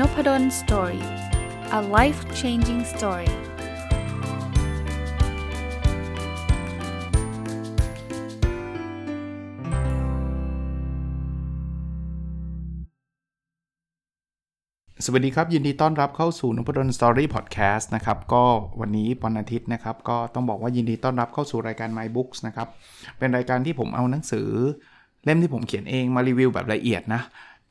Nopadol's Story a life changing story สวัสดีครับ ยินดีต้อนรับเข้าสู่นพดล Story Podcast นะครับก็วันนี้วันอาทิตย์นะครับ ก็ต้องบอกว่ายินดีต้อนรับเข้าสู่รายการ My Books นะครับ เป็นรายการที่ผมเอาหนังสือ เล่มที่ผมเขียนเองมารีวิวแบบละเอียดนะ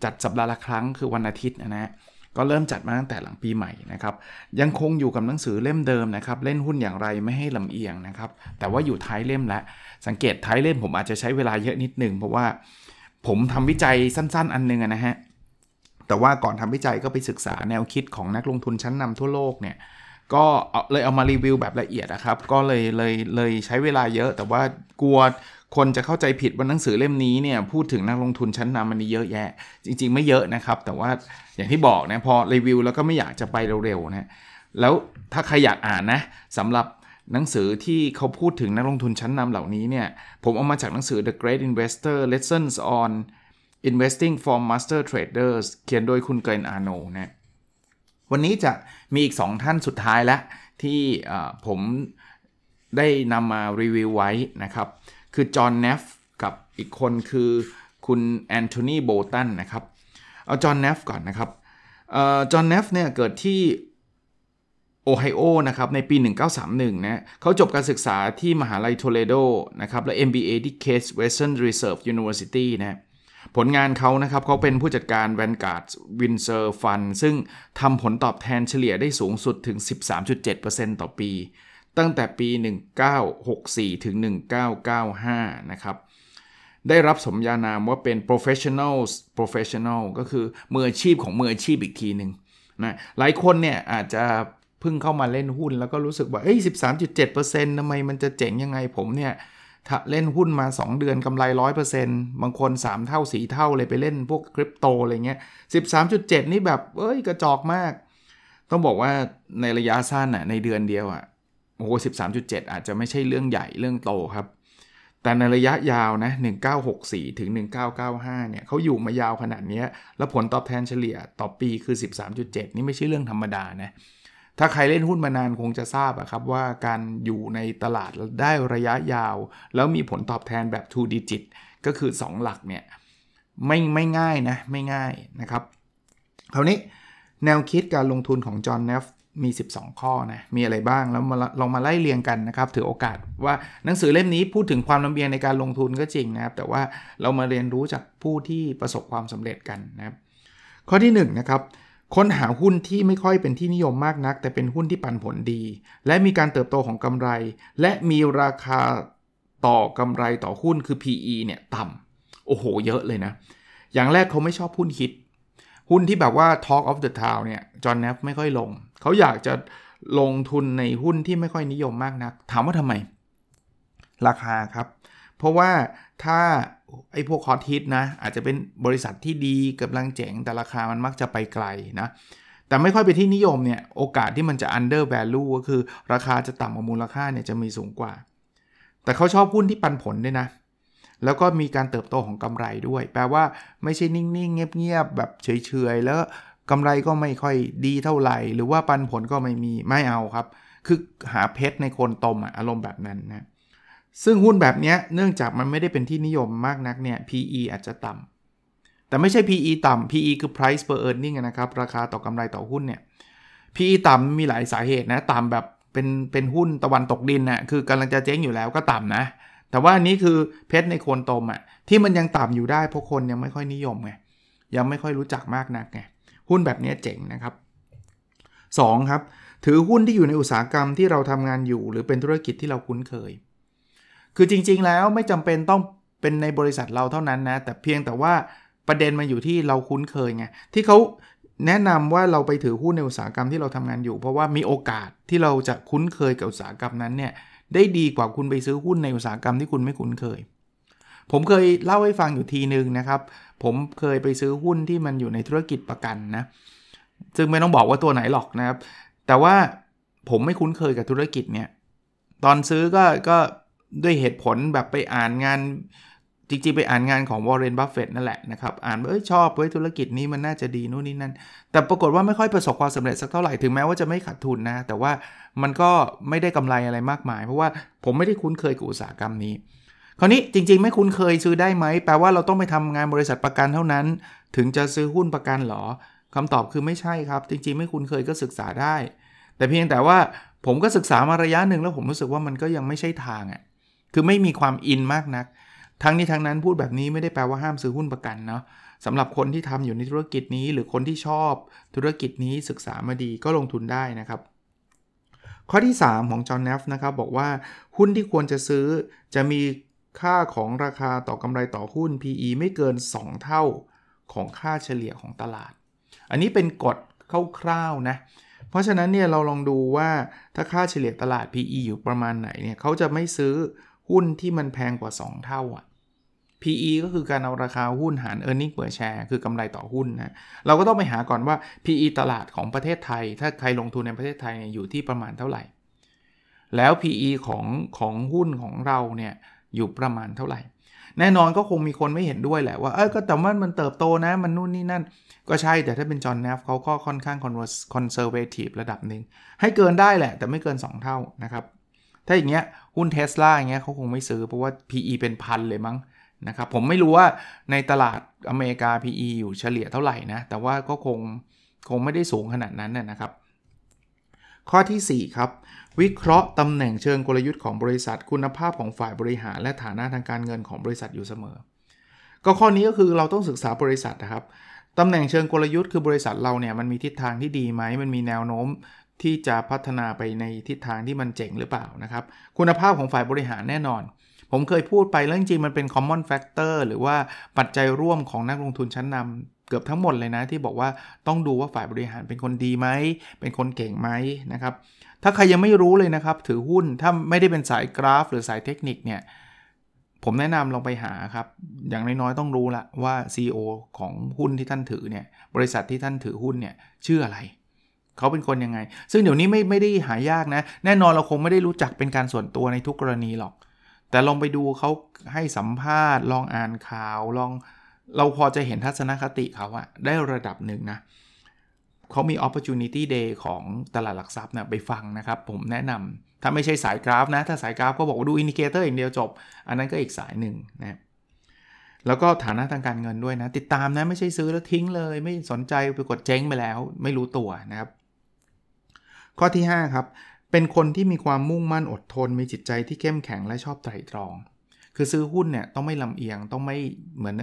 จัดสัปดาห์ละครั้งคือวันอาทิตย์นะฮะ ก็เริ่มจัดมาตั้งแต่หลังปีใหม่นะครับ ยังคงอยู่กับหนังสือเล่มเดิมนะครับ เล่นหุ้นอย่างไรไม่ให้ลำเอียงนะครับ แต่ว่าอยู่ท้ายเล่มแล้ว สังเกตท้ายเล่มผมอาจจะใช้เวลาเยอะนิดนึงเพราะว่าผมทำวิจัยสั้น ๆ อันนึงนะฮะ แต่ว่าก่อนทำวิจัยก็ไปศึกษาแนวคิดของนักลงทุนชั้นนำทั่วโลกเนี่ยก็เลยเอามารีวิวแบบละเอียดนะครับ ก็เลยเลยเลยใช้เวลาเยอะ แต่ว่ากลัว คนจะเข้าใจผิดว่าหนังสือเล่มนี้เนี่ยพูดถึงนักลงทุนชั้นนำมันนี้เยอะแยะ จริง ๆ ไม่เยอะนะครับ แต่ว่าอย่างที่บอกนะพอรีวิวแล้วก็ไม่อยากจะไปเร็วๆนะแล้วถ้าใครอยากอ่านนะสำหรับหนังสือที่เขาพูดถึงนักลงทุนชั้นนำเหล่านี้เนี่ยผมเอามาจากหนังสือ The Great Investor Lessons on Investing for Master Traders เขียนโดยคุณเกรนอาโนนะวันนี้จะมีอีก 2 ท่านสุดท้ายแล้วที่ผมได้นำมารีวิวไว้นะครับ คือจอห์นเนฟกับอีกคนคือคุณแอนโทนีโบตันนะครับ เอาจอห์นเนฟก่อนนะครับจอห์นเนฟเนี่ยเกิดที่โอไฮโอนะครับในปี 1931 นะเขาจบการศึกษาที่มหาลัยโทเลโดนะครับและ MBA ที่ Case Western Reserve University นะผลงานเขานะครับเขาเป็นผู้จัดการ Vanguard Windsor Fund ซึ่งทำผลตอบแทนเฉลี่ยได้สูงสุดถึง 13.7%ต่อปี ตั้งแต่ปี 1964 ถึง 1995 นะครับ ได้รับสมญานามว่าเป็น professionals professional ก็คือมืออาชีพของมืออาชีพอีกทีหนึ่งนะหลายคนเนี่ยอาจจะเพิ่งเข้ามาเล่นหุ้นแล้วก็รู้สึกว่า เอ้ย 13.7%ทำไมมันจะเจ๋งยังไงผมเนี่ยถ้าเล่นหุ้นมา 2 เดือนกำไร 100%บางคน 3 เท่า 4 เท่าเลยไปเล่นพวกคริปโตอะไรเงี้ย 13.7 นี่แบบ เอ้ย กระจอกมาก ต้องบอกว่าในระยะสั้นอะในเดือนเดียวอะ โอ้โห13.7 อาจจะไม่ใช่เรื่องใหญ่เรื่องโตครับ แต่ในระยะยาวนะ 1964 ถึง 1995 เนี่ยเขาอยู่มายาวขนาดนี้ แล้วผลตอบแทนเฉลี่ยต่อปีคือ 13.7 นี่ไม่ใช่เรื่องธรรมดานะ ถ้าใครเล่นหุ้นมานานคงจะทราบครับว่าการอยู่ในตลาดได้ระยะยาว แล้วมีผลตอบแทนแบบ 2 digit ก็คือ 2 หลักเนี่ยไม่ไม่ง่ายนะ ไม่ง่ายนะครับ คราวนี้แนวคิดการลงทุนของจอห์นเนฟ มี 12 ข้อนะ มีอะไรบ้างแล้วมาลองมาไล่เรียงกันนะครับ ถือโอกาสว่าหนังสือเล่มนี้พูดถึงความลำเอียงในการลงทุนก็จริงนะครับ แต่ว่าเรามาเรียนรู้จากผู้ที่ประสบความสำเร็จกันนะครับ ข้อที่1นนะครับ ค้นหาหุ้นที่ไม่ค่อยเป็นที่นิยมมากนัก แต่เป็นหุ้นที่ปันผลดี และมีการเติบโตของกำไร และมีราคาต่อกำไรต่อหุ้นคือ PE เนี่ยต่ำโอ้โห เยอะเลยนะ อย่างแรกเขาไม่ชอบหุ้นคิด หุ้นที่แบบว่า Talk of the Town เนี่ย จอห์นเนฟไม่ค่อยลง เขาอยากจะลงทุนในหุ้นที่ไม่ค่อยนิยมมากนัก ถามว่าทำไม ราคาครับ เพราะว่าถ้าไอ้พวกคอทิสนะ อาจจะเป็นบริษัทที่ดีกำลังเจ๋งแต่ราคามันมักจะไปไกลนะ แต่ไม่ค่อยไปที่นิยมเนี่ย โอกาสที่มันจะ under value ก็คือ ราคาจะต่ำกว่ามูลค่าเนี่ยจะมีสูงกว่า แต่เขาชอบหุ้นที่ปันผลด้วยนะแล้วก็มีการเติบโตของกำไรด้วย แปลว่าไม่ใช่นิ่ง ๆ เงียบ ๆ แบบเฉย ๆ แล้ว กำไรก็ไม่ค่อยดีเท่าไหร่ หรือว่าปันผลก็ไม่มีไม่เอาครับ คือหาเพชรในโคนตมอารมณ์แบบนั้นนะซึ่งหุ้นแบบนี้เนื่องจากมันไม่ได้เป็นที่นิยมมากนักเนี่ย PE อาจจะต่ำแต่ไม่ใช่ PE ต่ำ PE คือ price per earning นะครับ ราคาต่อกำไรต่อหุ้นเนี่ย PE ต่ำมีหลายสาเหตุนะ ต่ำแบบเป็นเป็นหุ้นตะวันตกดินนะคือกำลังจะเจ๊งอยู่แล้วก็ต่ำนะ แต่ว่าอันนี้คือเพชรในโคนตมอะ่ะที่มันยังต่ำอยู่ได้เพราะคนยังไม่ค่อยนิยมไงยังไม่ค่อยรู้จักมากนักไง หุ้นแบบนี้เจ๋งนะครับ 2. ครับถือหุ้นที่อยู่ในอุตสาหกรรมที่เราทำงานอยู่ หรือเป็นธุรกิจที่เราคุ้นเคย คือจริงๆแล้วไม่จำเป็นต้องเป็นในบริษัทเราเท่านั้นนะ แต่เพียงแต่ว่าประเด็นมาอยู่ที่เราคุ้นเคยไงที่เขาแนะนำว่าเราไปถือหุ้นในอุตสาหกรรมที่เราทำงานอยู่ เพราะว่ามีโอกาสที่เราจะคุ้นเคยกับอุตสาหกรรมนั้นเนี่ยได้ดีกว่าคุณไปซื้อหุ้นในอุตสาหกรรมที่คุณไม่คุ้นเคย ผมเคยเล่าให้ฟังอยู่ทีหนึ่งนะครับ ผมเคยไปซื้อหุ้นที่มันอยู่ในธุรกิจประกันนะ ซึ่งไม่ต้องบอกว่าตัวไหนหรอกนะครับ แต่ว่าผมไม่คุ้นเคยกับธุรกิจเนี่ย ตอนซื้อก็ก็ด้วยเหตุผลแบบไปอ่านงานจริงๆ ไปอ่านงานของวอร์เรน บัฟเฟตนั่นแหละนะครับ อ่านเอ้ยชอบเว้ยธุรกิจนี้มันน่าจะดีนู่นนี่นั่น แต่ปรากฏว่าไม่ค่อยประสบความสำเร็จสักเท่าไหร่ ถึงแม้ว่าจะไม่ขาดทุนนะ แต่ว่ามันก็ไม่ได้กำไรอะไรมากมาย เพราะว่าผมไม่ได้คุ้นเคยกับอุตสาหกรรมนี้ คราวนี้จริง ๆ ไม่คุ้นเคยซื้อได้ไหมแปลว่าเราต้องไปทำงานบริษัทประกันเท่านั้น ถึงจะซื้อหุ้นประกันหรอคำตอบคือไม่ใช่ครับ จริง ๆ ไม่คุ้นเคยก็ศึกษาได้ แต่เพียงแต่ว่าผมก็ศึกษามาระยะหนึ่งแล้วผมรู้สึกว่ามันก็ยังไม่ใช่ทางอะ่ะคือไม่มีความอินมากนัก ทั้งนี้ทั้งนั้นพูดแบบนี้ไม่ได้แปลว่าห้ามซื้อหุ้นประกันเนาะสำหรับคนที่ทำอยู่ในธุรกิจนี้ หรือคนที่ชอบ ธุรกิจนี้ศึกษามาดีก็ลงทุนได้นะครับข้อที่ 3 ของจอห์นเนฟนะครับบอกว่าหุ้นที่ควรจะซื้อจะมี ค่าของราคาต่อกำไรต่อหุ้น PE ไม่เกิน 2 เท่าของค่าเฉลี่ยของตลาด อันนี้เป็นกฎคร่าวๆนะ เพราะฉะนั้นเนี่ยเราลองดูว่าถ้าค่าเฉลี่ยตลาด PE อยู่ประมาณไหนเนี่ยเขาจะไม่ซื้อหุ้นที่มันแพงกว่า 2 เท่าอะ PE ก็คือการเอาราคาหุ้นหาร e a r n i n g per share คือกำไรต่อหุ้นนะ เราก็ต้องไปหาก่อนว่า PE ตลาดของประเทศไทย ถ้าใครลงทุนในประเทศไทยเนี่ยอยู่ที่ประมาณเท่าไหร่ แล้ว PE ของของหุ้นของเราเนี่ย อยู่ประมาณเท่าไหร่ แน่นอนก็คงมีคนไม่เห็นด้วยแหละว่าเออก็แต่ว่ามันเติบโตนะมันนู่นนี่นั่น ก็ใช่แต่ถ้าเป็นจอห์นแนฟเขาก็ค่อนข้างคอนเซอร์เวทีฟระดับหนึ่งให้เกินได้แหละ แต่ไม่เกิน 2 เท่านะครับถ้าอย่างเงี้ยหุ้นเทสลาอย่างเงี้ยเขาคงไม่ซื้อเพราะว่า PE เป็นพันเลยมั้งนะครับผมไม่รู้ว่าในตลาดอเมริกา PE อยู่เฉลี่ยเท่าไหร่นะ แต่ว่าก็คงคงไม่ได้สูงขนาดนั้นนะครับ ข้อที่ 4 ครับ วิเคราะห์ตำแหน่งเชิงกลยุทธ์ของบริษัท คุณภาพของฝ่ายบริหาร และฐานะทางการเงินของบริษัทอยู่เสมอ ก็ข้อนี้ก็คือเราต้องศึกษาบริษัทนะครับตำแหน่งเชิงกลยุทธ์คือบริษัทเราเนี่ยมันมีทิศทางที่ดีไหมมันมีแนวโน้มที่จะพัฒนาไปในทิศทางที่มันเจ๋งหรือเปล่านะครับ คุณภาพของฝ่ายบริหารแน่นอน ผมเคยพูดไปแล้วจริงๆมันเป็น common factor หรือว่าปัจจัยร่วมของนักลงทุนชั้นนำเกือบทั้งหมดเลยนะที่บอกว่าต้องดูว่าฝ่ายบริหารเป็นคนดีไหมเป็นคนเก่งไหมนะครับ ถ้าใครยังไม่รู้เลยนะครับ ถือหุ้นถ้าไม่ได้เป็นสายกราฟ หรือสายเทคนิคเนี่ยผมแนะนำลองไปหาครับ อย่างน้อยๆต้องรู้ละว่า CEO ของหุ้นที่ท่านถือเนี่ยบริษัทที่ท่านถือหุ้นเนี่ยชื่ออะไร เขาเป็นคนยังไง ซึ่งเดี๋ยวนี้ไม่ไม่ได้หายากนะ แน่นอนเราคงไม่ได้รู้จักเป็นการส่วนตัวในทุกกรณีหรอก แต่ลองไปดูเขาให้สัมภาษณ์ ลองอ่านข่าวลองเราพอจะเห็นทัศนคติเขาอะได้ระดับหนึ่งนะเขามี opportunity day ของตลาดหลักทรัพย์นะไปฟังนะครับ ผมแนะนำถ้าไม่ใช่สายกราฟนะ ถ้าสายกราฟก็บอกว่าดู indicator อย่างเดียวจบ อันนั้นก็อีกสายหนึ่งนะแล้วก็ฐานะทางการเงินด้วยนะ ติดตามนะไม่ใช่ซื้อแล้วทิ้งเลย ไม่สนใจไปกดเจ๊งไปแล้ว ไม่รู้ตัวนะครับ ข้อที่ 5 ครับ เป็นคนที่มีความมุ่งมั่นอดทน มีจิตใจที่เข้มแข็งและชอบไตร่ตรอง คือซื้อหุ้นเนี่ยต้องไม่ลำเอียงต้องไม่เหมือน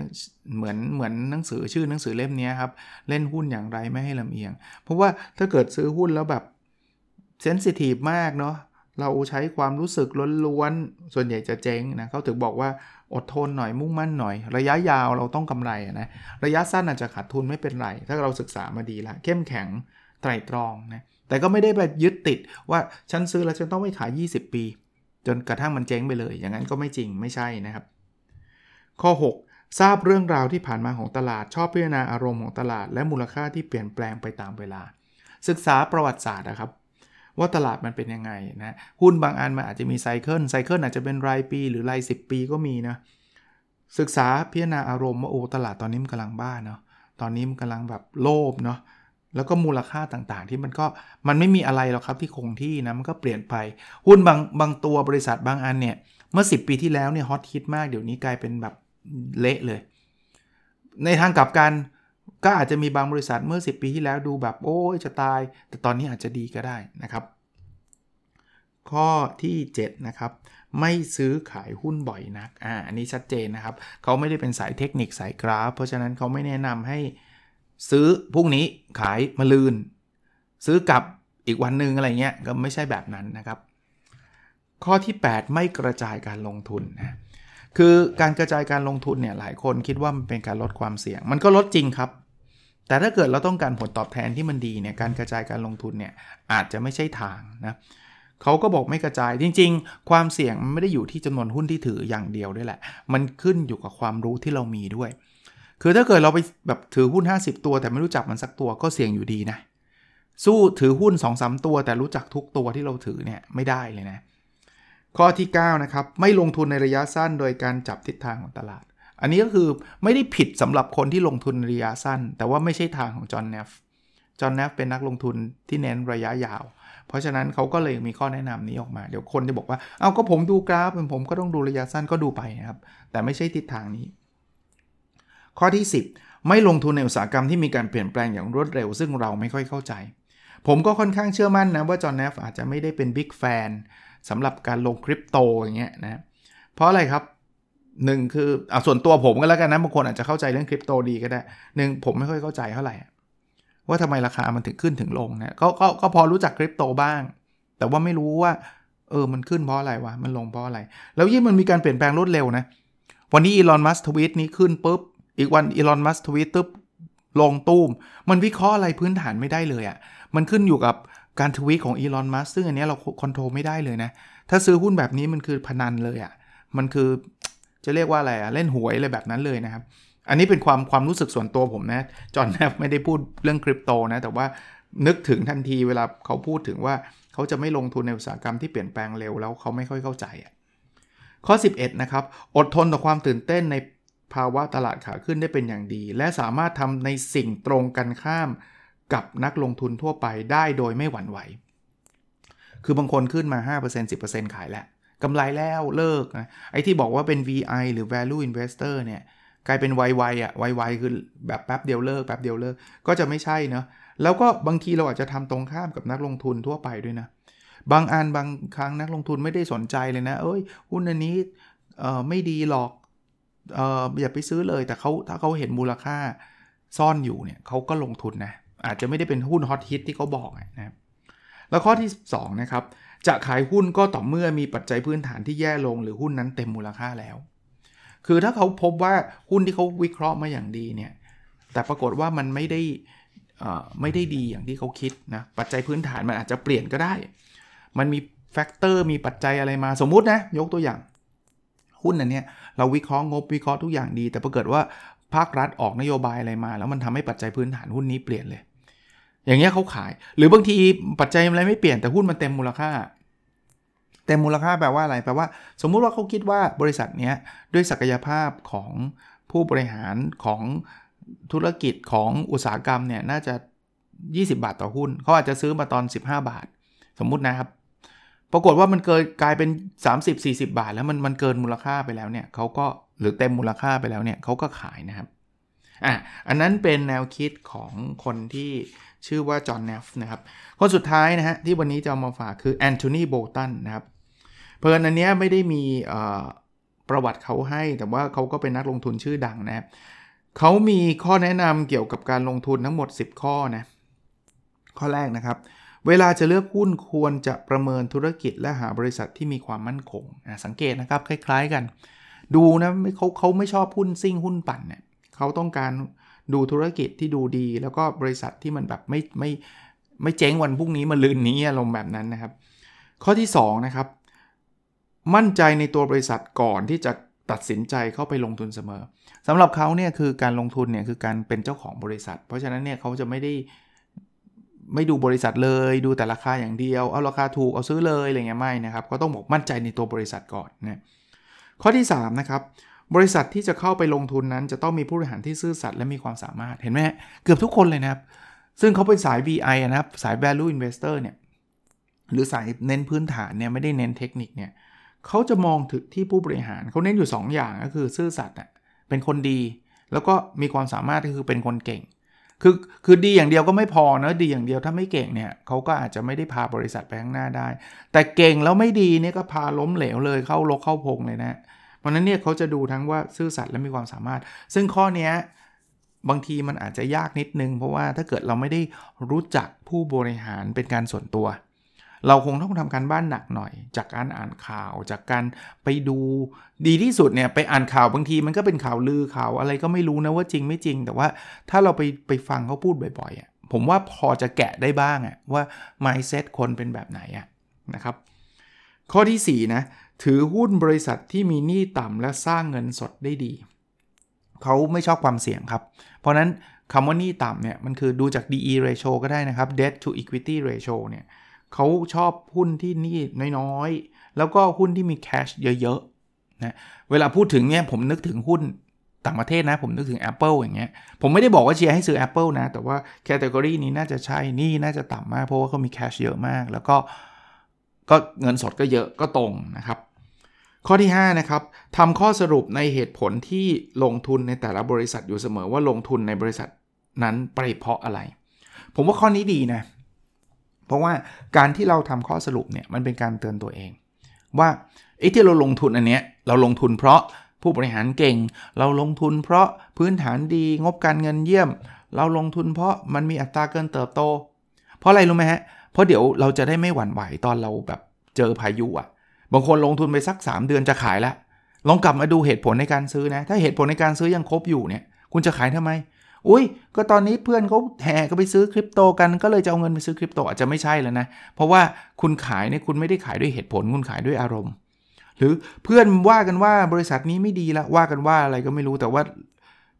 เหมือนเหมือนหนังสือชื่อหนังสือเล่มนี้ครับเล่นหุ้นอย่างไรไม่ให้ลำเอียง เพราะว่าถ้าเกิดซื้อหุ้นแล้วแบบเซนซิทีฟมากเนาะเราใช้ความรู้สึกล้วนๆ ส่วนใหญ่จะเจ๊งนะเขาถึงบอกว่าอดทนหน่อยมุ่งมั่นหน่อย ระยะยาวเราต้องกำไรนะระยะสั้นอาจจะขาดทุนไม่เป็นไร ถ้าเราศึกษามาดีละเข้มแข็งไตรตรองนะแต่ก็ไม่ได้แบบยึดติดว่าฉันซื้อแล้วฉันต้องไม่ขาย 20 ปี จนกระทั่งมันเจ๊งไปเลย อย่างนั้นก็ไม่จริงไม่ใช่นะครับ ข้อ 6 ทราบเรื่องราวที่ผ่านมาของตลาด ชอบพิจารณาอารมณ์ของตลาด และมูลค่าที่เปลี่ยนแปลงไปตามเวลา ศึกษาประวัติศาสตร์นะครับว่าตลาดมันเป็นยังไงนะหุ้นบางอันมันอาจจะมีไซเคิลไซเคิลอาจจะเป็นรายปีหรือราย 10 ปีก็มีนะศึกษาพิจารณาอารมณ์ว่าโอ้ตลาดตอนนี้มันกำลังบ้าเนาะตอนนี้มันกำลังแบบโลภเนาะ แล้วก็มูลค่าต่างๆ ที่มันก็มันไม่มีอะไรหรอกครับที่คงที่นะมันก็เปลี่ยนไป หุ้นบางบางตัวบริษัทบางอันเนี่ยเมื่อ 10 ปีที่แล้วเนี่ยฮอตฮิตมากเดี๋ยวนี้กลายเป็นแบบเละเลย ในทางกลับกันก็อาจจะมีบางบริษัทเมื่อ 10 ปีที่แล้วดูแบบโอ้ยจะตาย แต่ตอนนี้อาจจะดีก็ได้นะครับ ข้อที่ 7 นะครับ ไม่ซื้อขายหุ้นบ่อยนักอ่าอันนี้ชัดเจนนะครับ เขาไม่ได้เป็นสายเทคนิคสายกราฟ เพราะฉะนั้นเขาไม่แนะนำให้ ซื้อพรุ่งนี้ขายมาลืน ซื้อกลับอีกวันหนึ่งอะไรเงี้ยก็ไม่ใช่แบบนั้นนะครับ ข้อที่ 8 ไม่กระจายการลงทุนนะคือการกระจายการลงทุนเนี่ยหลายคนคิดว่ามันเป็นการลดความเสี่ยง มันก็ลดจริงครับ แต่ถ้าเกิดเราต้องการผลตอบแทนที่มันดีเนี่ยการกระจายการลงทุนเนี่ยอาจจะไม่ใช่ทางนะเขาก็บอกไม่กระจายจริง ๆ ความเสี่ยงมันไม่ได้อยู่ที่จำนวนหุ้นที่ถืออย่างเดียวด้วยแหละ มันขึ้นอยู่กับความรู้ที่เรามีด้วย คือถ้าเกิดเราไปแบบถือหุ้น 50 ตัวแต่ไม่รู้จักมันสักตัวก็เสี่ยงอยู่ดีนะ สู้ถือหุ้น2อสตัว แต่รู้จักทุกตัวที่เราถือเนี่ยไม่ได้เลยนะ ข้อที่ 9 นะครับ ไม่ลงทุนในระยะสั้นโดยการจับทิศทางของตลาด อันนี้ก็คือไม่ได้ผิดสำหรับคนที่ลงทุนระยะสั้น แต่ว่าไม่ใช่ทางของจอห์นเนฟจอห์นเนฟเป็นนักลงทุนที่เน้นระยะยาว เพราะฉะนั้นเขาก็เลยมีข้อแนะนำนี้ออกมา เดี๋ยวคนจะบอกว่า เอาก็ผมดูกราฟผมก็ต้องดูระยะสั้นก็ดูไปนะครับ แต่ไม่ใช่ทิศทางนี้ ข้อที่ 10 ไม่ลงทุนในอุตสาหกรรมที่มีการเปลี่ยนแปลงอย่างรวดเร็ว ซึ่งเราไม่ค่อยเข้าใจ ผมก็ค่อนข้างเชื่อมั่นนะว่าจอห์นเนฟอาจจะไม่ได้เป็นบิ๊กแฟนสำหรับการลงคริปโตอย่างเงี้ยนะเพราะอะไรครับหนึ่งคือเอาส่วนตัวผมก็แล้วกันนะบางคนอาจจะเข้าใจเรื่องคริปโตดีก็ได้หนึ่งผมไม่ค่อยเข้าใจเท่าไหร่ว่าทำไมราคามันถึงขึ้นถึงลงนะก็ก็ก็พอรู้จักคริปโตบ้าง แต่ว่าไม่รู้ว่าเออมันขึ้นเพราะอะไรวะมันลงเพราะอะไร แล้วยิ่งมันมีการเปลี่ยนแปลงรวดเร็วนะ วันนี้อีลอนมัสทวีตนี้ขึ้นปุ๊บ อีกวันอีลอนมัสทวีตตึ๊บลงตู้มมันวิเคราะห์อะไรพื้นฐานไม่ได้เลยอะ่ะ มันขึ้นอยู่กับการทวีตของอีลอนมัสซึ่งอันนี้เราคอนโทรลไม่ได้เลยนะ ถ้าซื้อหุ้นแบบนี้มันคือพนันเลยอะ่ะ มันคือจะเรียกว่าอะไรอะเล่นหวยอะไรแบบนั้นเลยนะครับ อันนี้เป็นความความรู้สึกส่วนตัวผมนะ จอห์นแนฟไม่ได้พูดเรื่องคริปโตนะ แต่ว่านึกถึงทันทีเวลาเขาพูดถึงว่าเขาจะไม่ลงทุนในอุตสาหกรรมที่เปลี่ยนแปลงเร็วแล้วเขาไม่ค่อยเข้าใจอะข้อ 11 นะครับ อดทนต่อความตื่นเต้นใน ภาวะตลาดขาขึ้นได้เป็นอย่างดี และสามารถทำในสิ่งตรงกันข้ามกับนักลงทุนทั่วไปได้โดยไม่หวั่นไหว คือบางคนขึ้นมา 5% 10%ขายแล้วกำไรแล้วเลิกนะไอ้ที่บอกว่าเป็น VI หรือ value investor เนี่ยกลายเป็นไวๆอะไวๆคือแบบแป๊บเดียวเลิกแป๊บเดียวเลิกก็จะไม่ใช่เนาะแล้วก็บางทีเราอาจจะทำตรงข้ามกับนักลงทุนทั่วไปด้วยนะ บางอันบางครั้งนักลงทุนไม่ได้สนใจเลยนะ เอ้ยหุ้นอันนี้เออไม่ดีหรอก เอออย่าไปซื้อเลยแต่เขาถ้าเขาเห็นมูลค่าซ่อนอยู่เนี่ยเขาก็ลงทุนนะอาจจะไม่ได้เป็นหุ้นฮอตฮิตที่เขาบอกนะครับแล้วข้อที่ 2 นะครับ จะขายหุ้นก็ต่อเมื่อมีปัจจัยพื้นฐานที่แย่ลงหรือหุ้นนั้นเต็มมูลค่าแล้ว คือถ้าเขาพบว่าหุ้นที่เขาวิเคราะห์มาอย่างดีเนี่ยแต่ปรากฏว่ามันไม่ได้ไม่ได้ดีอย่างที่เขาคิดนะปัจจัยพื้นฐานมันอาจจะเปลี่ยนก็ได้ มันมี factor มีปัจจัยอะไรมาสมมุตินะยกตัวอย่าง หุ้นอันนี้เราวิเคราะห์งบวิเคราะห์ทุกอย่างดี แต่ปรากฏว่าภาครัฐออกนโยบายอะไรมา แล้วมันทำให้ปัจจัยพื้นฐานหุ้นนี้เปลี่ยนเลย อย่างเงี้ยเขาขาย หรือบางทีปัจจัยอะไรไม่เปลี่ยนแต่หุ้นมันเต็มมูลค่าเต็มมูลค่าแปลว่าอะไรแปลว่า สมมุติว่าเขาคิดว่าบริษัทเนี้ยด้วยศักยภาพของผู้บริหารของธุรกิจของอุตสาหกรรมเนี่ยน่าจะ 20 บาทต่อหุ้นเขาอาจจะซื้อมาตอน 15 บาท สมมุตินะครับ ปรากฏว่ามันเกินกลายเป็น 30-40 บาท แล้วมันมันเกินมูลค่าไปแล้วเนี่ยเขาก็หรือเต็มมูลค่าไปแล้วเนี่ยเขาก็ขายนะครับอะอันนั้นเป็นแนวคิดของคนที่ชื่อว่าจอห์นเนฟนะครับ คนสุดท้ายนะฮะที่วันนี้จะามาฝากคือแอนโทนีโบตันนะครับ เพลินอันนี้ไม่ได้มีประวัติเขาให้ แต่ว่าเขาก็เป็นนักลงทุนชื่อดังนะครับเขามีข้อแนะนำเกี่ยวกับการลงทุนทั้งหมด 10 ข้อนะ ข้อแรกนะครับ เวลาจะเลือกหุ้นควรจะประเมินธุรกิจและหาบริษัทที่มีความมั่นคงนะสังเกตนะครับ คล้ายๆกัน ดูนะเขาเขาไม่ชอบหุ้นซิ่งหุ้นปั่นเนี่ยเขาต้องการดูธุรกิจที่ดูดี แล้วก็บริษัทที่มันแบบไม่ไม่ไม่เจ๊งวันพรุ่งนี้มาลืนนี้อารมณ์แบบนั้นนะครับ ข้อที่2นะครับมั่นใจในตัวบริษัทก่อนที่จะตัดสินใจเข้าไปลงทุนเสมอสำหรับเขาเนี่ยคือการลงทุนเนี่ยคือการเป็นเจ้าของบริษัท เพราะฉะนั้นเนี่ยเขาจะไม่ได้ ไม่ดูบริษัทเลยดูแต่ราคาอย่างเดียว เอาราคาถูกเอาซื้อเลยอะไรเงี้ยไม่นะครับ ก็ต้องบอกมั่นใจในตัวบริษัทก่อนนะข้อที่3นะครับบริษัทที่จะเข้าไปลงทุนนั้นจะต้องมีผู้บริหารที่ซื่อสัตย์และมีความสามารถเห็นไหมเกือบทุกคนเลยนะครับ ซึ่งเขาเป็นสาย VI นะครับ สาย value investor เนี่ยหรือสายเน้นพื้นฐานเนี่ยไม่ได้เน้นเทคนิคเนี่ยเขาจะมองถึงที่ผู้บริหารเขาเน้นอยู่ 2 อย่างก็คือซื่อสัตย์อะเป็นคนดี แล้วก็มีความสามารถก็คือเป็นคนเก่ง คือคือดีอย่างเดียวก็ไม่พอนะดีอย่างเดียวถ้าไม่เก่งเนี่ยเขาก็อาจจะไม่ได้พาบริษัทไปข้างหน้าได้ แต่เก่งแล้วไม่ดีเนี่ยก็พาล้มเหลวเลยเข้าลกเข้าพงเลยนะ เพราะนั้นเนี่ยเขาจะดูทั้งว่าซื่อสัตย์และมีความสามารถ ซึ่งข้อนี้บางทีมันอาจจะยากนิดนึง เพราะว่าถ้าเกิดเราไม่ได้รู้จักผู้บริหารเป็นการส่วนตัว เราคงต้องทำการบ้านหนักหน่อย จากการอ่านข่าว จากการไปดูดีที่สุดเนี่ยไปอ่านข่าวบางทีมันก็เป็นข่าวลือข่าวอะไรก็ไม่รู้นะว่าจริงไม่จริง แต่ว่าถ้าเราไปไปฟังเขาพูดบ่อยๆอะผมว่าพอจะแกะได้บ้างอะว่า mindset คนเป็นแบบไหนอะนะครับ ข้อที่4นะถือหุ้นบริษัทที่มีหนี้ต่ำและสร้างเงินสดได้ดีเขาไม่ชอบความเสี่ยงครับ เพราะนั้นคำว่าหนี้ต่ำเนี่ยมันคือดูจาก DE ratio ก็ได้นะครับ debt to equity ratio เนี่ย เขาชอบหุ้นที่นี้น้อยๆ แล้วก็หุ้นที่มี cash เยอะๆนะเวลาพูดถึงเนี่ยผมนึกถึงหุ้นต่างประเทศนะ ผมนึกถึง Apple อย่างเงี้ยผมไม่ได้บอกว่าเชียร์ให้ซื้อ Apple นะ แต่ว่าแคตตากรีนี้น่าจะใช่นี่น่าจะต่ำมากเพราะว่าเขามีแคชเยอะมาก แล้วก็ก็เงินสดก็เยอะก็ตรงนะครับ ข้อที่ 5 นะครับทำข้อสรุปในเหตุผลที่ลงทุนในแต่ละบริษัทอยู่เสมอว่าลงทุนในบริษัทนั้นไปเพราะอะไร ผมว่าข้อนี้ดีนะ เพราะว่าการที่เราทำข้อสรุปเนี่ยมันเป็นการเตือนตัวเอง ว่าไอ้ที่เราลงทุนอันเนี้ยเราลงทุนเพราะผู้บริหารเก่ง เราลงทุนเพราะพื้นฐานดีงบการเงินเยี่ยม เราลงทุนเพราะมันมีอัตราเกินเติบโต เพราะอะไรรู้ไหมฮะเพราะเดี๋ยวเราจะได้ไม่หวั่นไหวตอนเราแบบเจอพายุอะบางคนลงทุนไปสัก 3 เดือนจะขายแล้วลองกลับมาดูเหตุผลในการซื้อนะ ถ้าเหตุผลในการซื้อยังครบอยู่เนี่ย คุณจะขายทำไม อุ้ยก็ตอนนี้เพื่อนเขาแห่ก็ไปซื้อคริปโตกันก็เลยจะเอาเงินไปซื้อคริปโตอาจจะไม่ใช่แล้วนะ เพราะว่าคุณขายเนี่ยคุณไม่ได้ขายด้วยเหตุผลคุณขายด้วยอารมณ์ หรือเพื่อนว่ากันว่าบริษัทนี้ไม่ดีละว่ากันว่าอะไรก็ไม่รู้แต่ว่า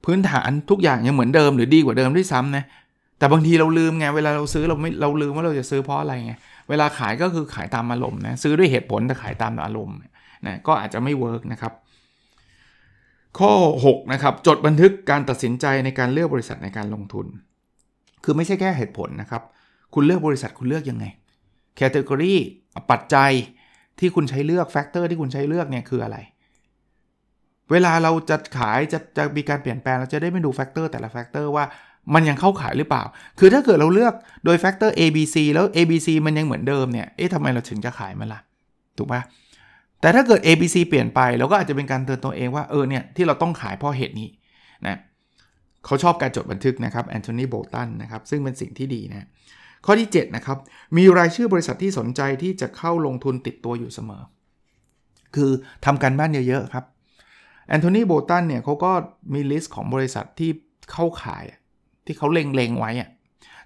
พื้นฐานทุกอย่างยังเหมือนเดิมหรือดีกว่าเดิมด้วยซ้ำนะแต่บางทีเราลืมไงเวลาเราซื้อเราไม่เราลืมว่าเราจะซื้อเพราะอะไรไงเวลาขายก็คือขายตามอารมณ์นะซื้อด้วยเหตุผลแต่ขายตามอารมณ์นะก็อาจจะไม่เวิร์กนะครับ ข้อ6นะครับจดบันทึกการตัดสินใจในการเลือกบริษัทในการลงทุน คือไม่ใช่แค่เหตุผลนะครับ คุณเลือกบริษัทคุณเลือกยังไง category ปัจจัยที่คุณใช้เลือก factor ที่คุณใช้เลือกเนี่ยคืออะไร เวลาเราจะขายจะจะมีการเปลี่ยนแปลงเราจะได้มาดู factor แต่ละ factor ว่ามันยังเข้าข่ายหรือเปล่า คือถ้าเกิดเราเลือกโดย factor A B C แล้ว A B C มันยังเหมือนเดิมเนี่ย เอ๊ะทำไมเราถึงจะขายมันล่ะ ถูกปะ แต่ถ้าเกิด A B C เปลี่ยนไปเราก็อาจจะเป็นการเตือนตัวเองว่าเออเนี่ยที่เราต้องขายเพราะเหตุนี้นะเขาชอบการจดบันทึกนะครับแอนโทนีโบลตันนะครับซึ่งเป็นสิ่งที่ดีนะข้อที่7นะครับมีรายชื่อบริษัทที่สนใจที่จะเข้าลงทุนติดตัวอยู่เสมอ คือทำการบ้านเยอะๆครับแอนโทนีโบลตันเนี่ยเขาก็มี list ของบริษัทที่เข้าข่ายที่เขาเล็งๆไว้อะ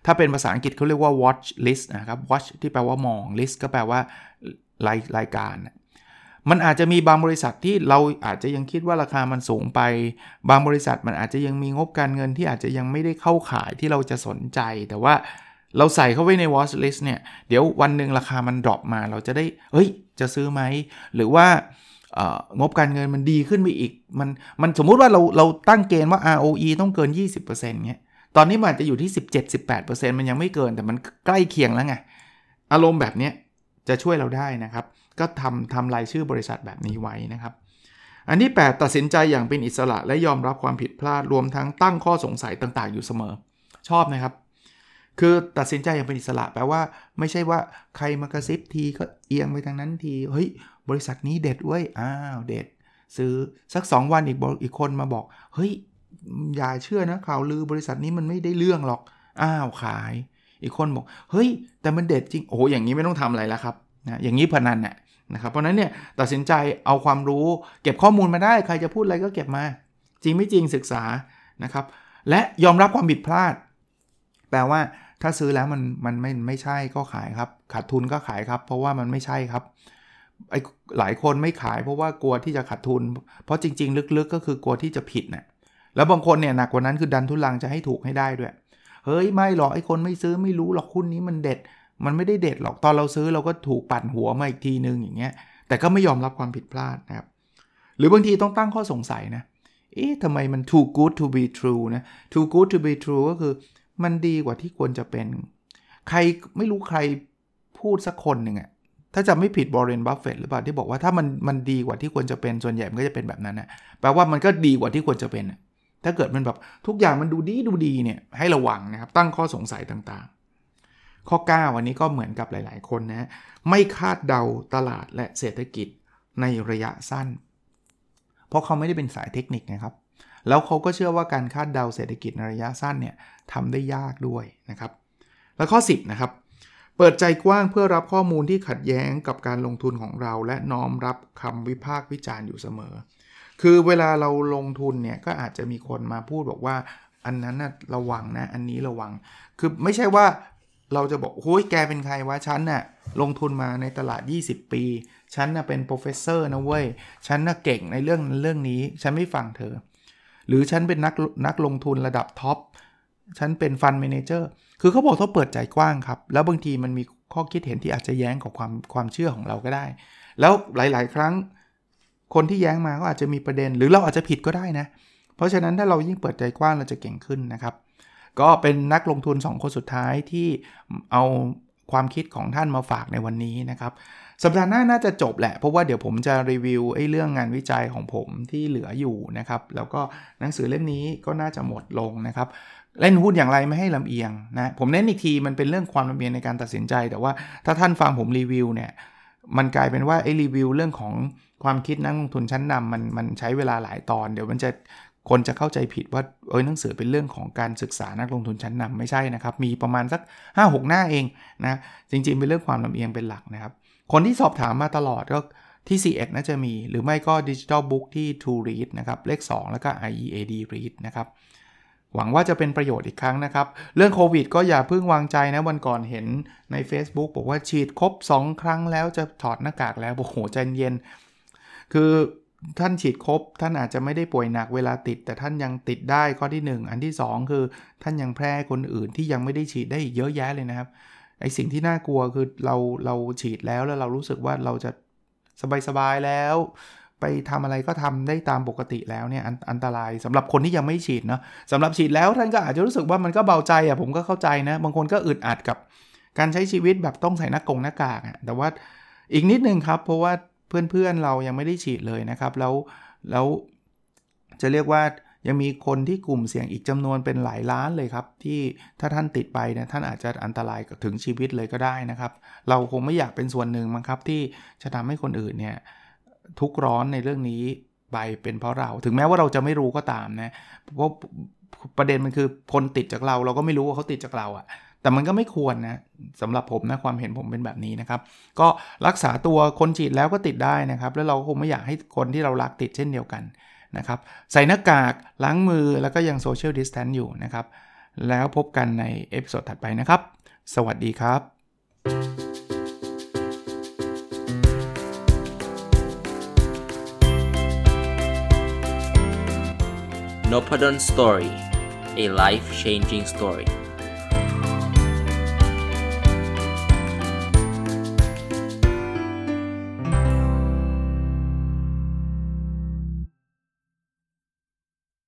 ถ้าเป็นภาษาอังกฤษเขาเรียกว่า watch list นะครับ watch ที่แปลว่ามอง list ก็แปลว่ารายรายการ มันอาจจะมีบางบริษัทที่เราอาจจะยังคิดว่าราคามันสูงไป บางบริษัทมันอาจจะยังมีงบการเงินที่อาจจะยังไม่ได้เข้าขายที่เราจะสนใจ แต่ว่าเราใส่เข้าไว้ใน watch list เนี่ย เดี๋ยววันหนึ่งราคามันดรอปมา เราจะได้ เฮ้ย จะซื้อไหม หรือว่างบการเงินมันดีขึ้นไปอีก มัน มันสมมุติว่าเรา เราตั้งเกณฑ์ว่า ROE ต้องเกิน 20%เงี้ย ตอนนี้มันอาจจะอยู่ที่ 17-18%มันยังไม่เกิน แต่มันใกล้เคียงแล้วไง อารมณ์แบบนี้จะช่วยเราได้นะครับ ก็ทำทำรายชื่อบริษัทแบบนี้ไว้นะครับ อันที่ 8 ตัดสินใจอย่างเป็นอิสระและยอมรับความผิดพลาดรวมทั้งตั้งข้อสงสัยต่างๆ อยู่เสมอ ชอบนะครับ คือตัดสินใจอย่างเป็นอิสระแปลว่า ไม่ใช่ว่าใครมากระซิบทีก็เอียงไปทางนั้นทีเฮ้ยบริษัทนี้เด็ดเว้ยอ้าวเด็ด ซื้อสัก 2 วันอีกอีกคนมาบอกเฮ้ยอย่าเชื่อนะข่าวลือบริษัทนี้มันไม่ได้เรื่องหรอกอ้าวขาย อีกคนบอกเฮ้ย แต่มันเด็ดจริงโอ้อย่างนี้ไม่ต้องทำอะไรแล้วครับนะอย่างนี้พนันเน่ะ นะครับ เพราะนั้นเนี่ยตัดสินใจเอาความรู้เก็บข้อมูลมาได้ ใครจะพูดอะไรก็เก็บมา จริงไม่จริงศึกษานะครับ และยอมรับความผิดพลาด แปลว่าถ้าซื้อแล้วมันมันไม่ไม่ใช่ก็ขายครับ ขาดทุนก็ขายครับ เพราะว่ามันไม่ใช่ครับไอ้หลายคนไม่ขายเพราะว่ากลัวที่จะขาดทุน เพราะจริง ๆ ลึกๆ ก็คือกลัวที่จะผิดนะ่ะแล้วบางคนเนี่ยหนักกว่านั้นคือดันทุลังจะให้ถูกให้ได้ด้วย เฮ้ยไม่หรอกไอ้คนไม่ซื้อไม่รู้หรอกคุณนี้มันเด็ด มันไม่ได้เด็ดหรอกตอนเราซื้อเราก็ถูกปั่นหัวมาอีกทีนึงอย่างเงี้ยแต่ก็ไม่ยอมรับความผิดพลาดนะครับหรือบางทีต้องตั้งข้อสงสัยนะเอ๊ะทำไมมัน too good to be true นะ too good to be true ก็คือมันดีกว่าที่ควรจะเป็น ใครไม่รู้ใครพูดสักคนหนึ่งอะถ้าจะไม่ผิดบรเรนบัฟเฟตหรือเปล่าที่บอกว่าถ้ามันมันดีกว่าที่ควรจะเป็นส่วนใหญ่มันก็จะเป็นแบบนั้นนะแปลว่ามันก็ดีกว่าที่ควรจะเป็น ถ้าเกิดมันแบบทุกอย่างมันดูดีดูดีเนี่ยให้ระวังนะครับตั้งข้อสงสัยต่าง ข้อ 9 วันนี้ก็เหมือนกับหลาย ๆ คนนะไม่คาดเดาตลาดและเศรษฐกิจในระยะสั้น เพราะเขาไม่ได้เป็นสายเทคนิคนะครับ แล้วเขาก็เชื่อว่าการคาดเดาเศรษฐกิจในระยะสั้นเนี่ยทำได้ยากด้วยนะครับ แล้วข้อ 10 นะครับ เปิดใจกว้างเพื่อรับข้อมูลที่ขัดแย้งกับการลงทุนของเรา และน้อมรับคำวิพากษ์วิจารณ์อยู่เสมอ คือเวลาเราลงทุนเนี่ยก็อาจจะมีคนมาพูดบอกว่าอันนั้นนะระวังนะ อันนี้ระวัง คือไม่ใช่ว่า เราจะบอกโอ้ยแกเป็นใครวะฉันน่ะลงทุนมาในตลาด 20 ปี ฉันน่ะเป็น professor นะเว้ย ฉันน่ะเก่งในเรื่องเรื่องนี้ ฉันไม่ฟังเธอ หรือฉันเป็นนักนักลงทุนระดับท็อป ฉันเป็น fund manager คือเขาบอกเขาเปิดใจกว้างครับ แล้วบางทีมันมีข้อคิดเห็นที่อาจจะแย้งกับความความเชื่อของเราก็ได้ แล้วหลาย ๆ ครั้ง คนที่แย้งมาก็อาจจะมีประเด็น หรือเราอาจจะผิดก็ได้นะ เพราะฉะนั้นถ้าเรายิ่งเปิดใจกว้างเราจะเก่งขึ้นนะครับ ก็เป็นนักลงทุน 2 คนสุดท้ายที่เอาความคิดของท่านมาฝากในวันนี้นะครับ สัปดาห์หน้าน่าจะจบแหละ เพราะว่าเดี๋ยวผมจะรีวิวไอ้เรื่องงานวิจัยของผมที่เหลืออยู่นะครับ แล้วก็หนังสือเล่มนี้ก็น่าจะหมดลงนะครับเล่นหุ้นอย่างไรไม่ให้ลำเอียงนะผมเน้นอีกทีมันเป็นเรื่องความลำเอียงในการตัดสินใจ แต่ว่าถ้าท่านฟังผมรีวิวเนี่ยมันกลายเป็นว่าไอ้รีวิวเรื่องของความคิดนักลงทุนชั้นนำมันมันใช้เวลาหลายตอน เดี๋ยวมันจะ คนจะเข้าใจผิดว่าเอ้ยหนังสือเป็นเรื่องของการศึกษานักลงทุนชั้นนำไม่ใช่นะครับ มีประมาณสัก 5-6 หน้าเองนะจริงๆ เป็นเรื่องความลำเอียงเป็นหลักนะครับ คนที่สอบถามมาตลอดก็ที่ CX น่าจะมี หรือไม่ก็ Digital Book ที่ To Read นะครับ เลข 2 แล้วก็ IEAD Read นะครับ หวังว่าจะเป็นประโยชน์อีกครั้งนะครับ เรื่องโควิดก็อย่าเพิ่งวางใจนะ วันก่อนเห็นใน Facebook บอกว่าฉีดครบ 2 ครั้งแล้วจะถอดหน้ากากแล้วโอ้โหใจเย็น คือ ท่านฉีดครบ ท่านอาจจะไม่ได้ป่วยหนักเวลาติด แต่ท่านยังติดได้ข้อที่ 1 อันที่ 2 คือท่านยังแพร่คนอื่นที่ยังไม่ได้ฉีดได้อีกเยอะแยะเลยนะครับไอสิ่งที่น่ากลัวคือเราเราฉีดแล้วแล้วเรารู้สึกว่าเราจะสบายๆแล้ว ไปทำอะไรก็ทำได้ตามปกติแล้วเนี่ยอันอันตรายสำหรับคนที่ยังไม่ฉีดเนาะสำหรับฉีดแล้วท่านก็อาจจะรู้สึกว่ามันก็เบาใจอะ่ะผมก็เข้าใจนะบางคนก็อึดอัดกับการใช้ชีวิตแบบต้องใส่หน้ากงหน้ากากอะ่ะแต่ว่าอีกนิดนึงครับเพราะว่า เพื่อนๆเรายังไม่ได้ฉีดเลยนะครับ แล้วแล้วจะเรียกว่ายังมีคนที่กลุ่มเสี่ยงอีกจำนวนเป็นหลายล้านเลยครับ ที่ถ้าท่านติดไปเนี่ยท่านอาจจะอันตรายถึงชีวิตเลยก็ได้นะครับ เราคงไม่อยากเป็นส่วนหนึ่งมั้งครับ ที่จะทำให้คนอื่นเนี่ยทุกร้อนในเรื่องนี้ไปเป็นเพราะเราถึงแม้ว่าเราจะไม่รู้ก็ตามนะเพราะประเด็นมันคือคนติดจากเราเราก็ไม่รู้ว่าเขาติดจากเราอะ่ะ แต่มันก็ไม่ควรนะสำหรับผมนะความเห็นผมเป็นแบบนี้นะครับ ก็รักษาตัวคนฉีดแล้วก็ติดได้นะครับ แล้วเราคงไม่อยากให้คนที่เรารักติดเช่นเดียวกันนะครับ ใส่หน้ากากล้างมือแล้วก็ยังโซเชียลดิสแทนอยู่นะครับ แล้วพบกันในเอพิโซดถัดไปนะครับ สวัสดีครับ n o p a d o n Story a life changing story